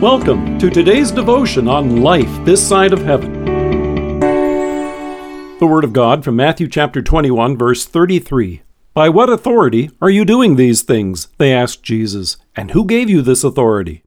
Welcome to today's devotion on life this side of heaven. The Word of God from Matthew chapter 21, verse 33. By what authority are you doing these things? They asked Jesus. And who gave you this authority?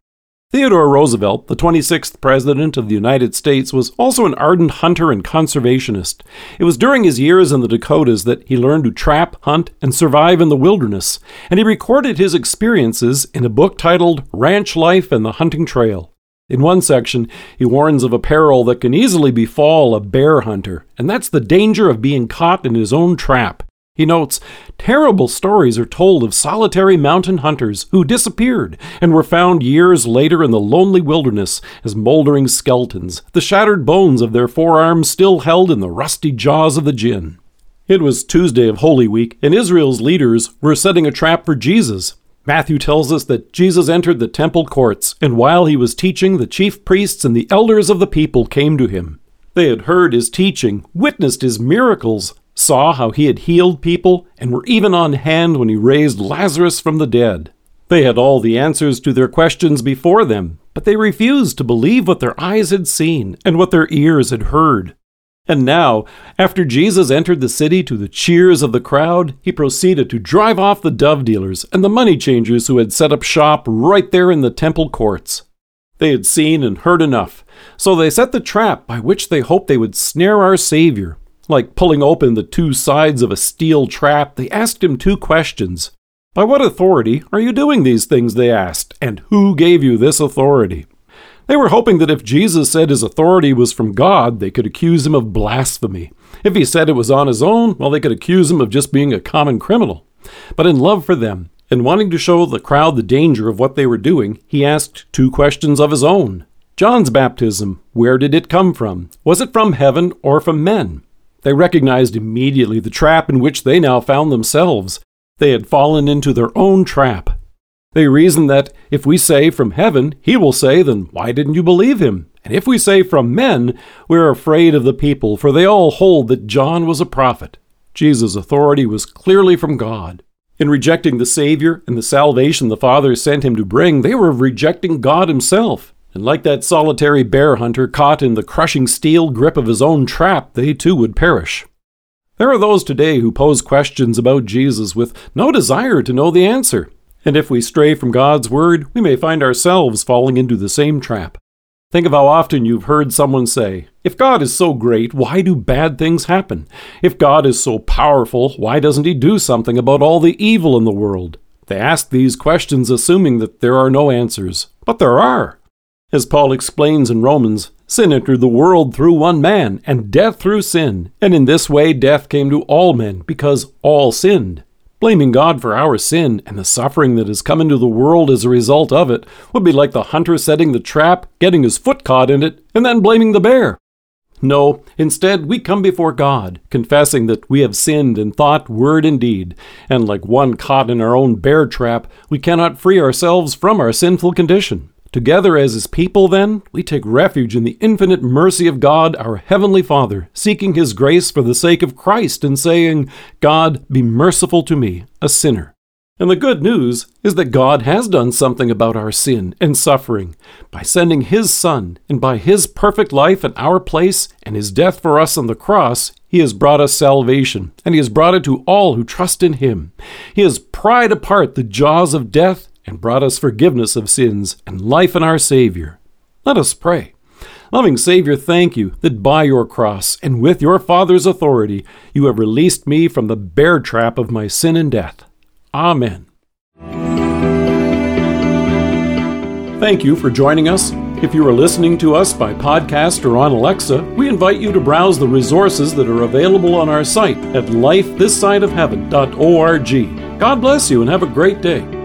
Theodore Roosevelt, the 26th President of the United States, was also an ardent hunter and conservationist. It was during his years in the Dakotas that he learned to trap, hunt, and survive in the wilderness, and he recorded his experiences in a book titled Ranch Life and the Hunting Trail. In one section, he warns of a peril that can easily befall a bear hunter, and that's the danger of being caught in his own trap. He notes, terrible stories are told of solitary mountain hunters who disappeared and were found years later in the lonely wilderness as moldering skeletons, the shattered bones of their forearms still held in the rusty jaws of the gin. It was Tuesday of Holy Week, and Israel's leaders were setting a trap for Jesus. Matthew tells us that Jesus entered the temple courts, and while he was teaching, the chief priests and the elders of the people came to him. They had heard his teaching, witnessed his miracles, saw how he had healed people, and were even on hand when he raised Lazarus from the dead. They had all the answers to their questions before them, but they refused to believe what their eyes had seen and what their ears had heard. And now, after Jesus entered the city to the cheers of the crowd, he proceeded to drive off the dove dealers and the money changers who had set up shop right there in the temple courts. They had seen and heard enough, so they set the trap by which they hoped they would snare our Savior like pulling open the two sides of a steel trap, they asked him two questions. By what authority are you doing these things? They asked, and who gave you this authority? They were hoping that if Jesus said his authority was from God, they could accuse him of blasphemy. If he said it was on his own, well, they could accuse him of just being a common criminal. But in love for them, and wanting to show the crowd the danger of what they were doing, he asked two questions of his own. John's baptism, where did it come from? Was it from heaven or from men? They recognized immediately the trap in which they now found themselves. They had fallen into their own trap. They reasoned that if we say from heaven, he will say, then why didn't you believe him? And if we say from men, we're afraid of the people, for they all hold that John was a prophet. Jesus' authority was clearly from God. In rejecting the Savior and the salvation the Father sent him to bring, they were rejecting God Himself. And like that solitary bear hunter caught in the crushing steel grip of his own trap, they too would perish. There are those today who pose questions about Jesus with no desire to know the answer. And if we stray from God's Word, we may find ourselves falling into the same trap. Think of how often you've heard someone say, If God is so great, why do bad things happen? If God is so powerful, why doesn't He do something about all the evil in the world? They ask these questions assuming that there are no answers. But there are. As Paul explains in Romans, sin entered the world through one man, and death through sin. And in this way death came to all men, because all sinned. Blaming God for our sin and the suffering that has come into the world as a result of it would be like the hunter setting the trap, getting his foot caught in it, and then blaming the bear. No, instead, we come before God, confessing that we have sinned in thought, word, and deed, and like one caught in our own bear trap, we cannot free ourselves from our sinful condition. Together as his people, then, we take refuge in the infinite mercy of God, our Heavenly Father, seeking his grace for the sake of Christ and saying, God, be merciful to me, a sinner. And the good news is that God has done something about our sin and suffering by sending His Son, and by His perfect life in our place and His death for us on the cross, He has brought us salvation, and He has brought it to all who trust in Him. He has pried apart the jaws of death and brought us forgiveness of sins and life in our Savior. Let us pray. Loving Savior, thank you that by your cross and with your Father's authority you have released me from the bear trap of my sin and death. Amen. Thank you for joining us. If you are listening to us by podcast or on Alexa, we invite you to browse the resources that are available on our site at lifethissideofheaven.org. God bless you and have a great day.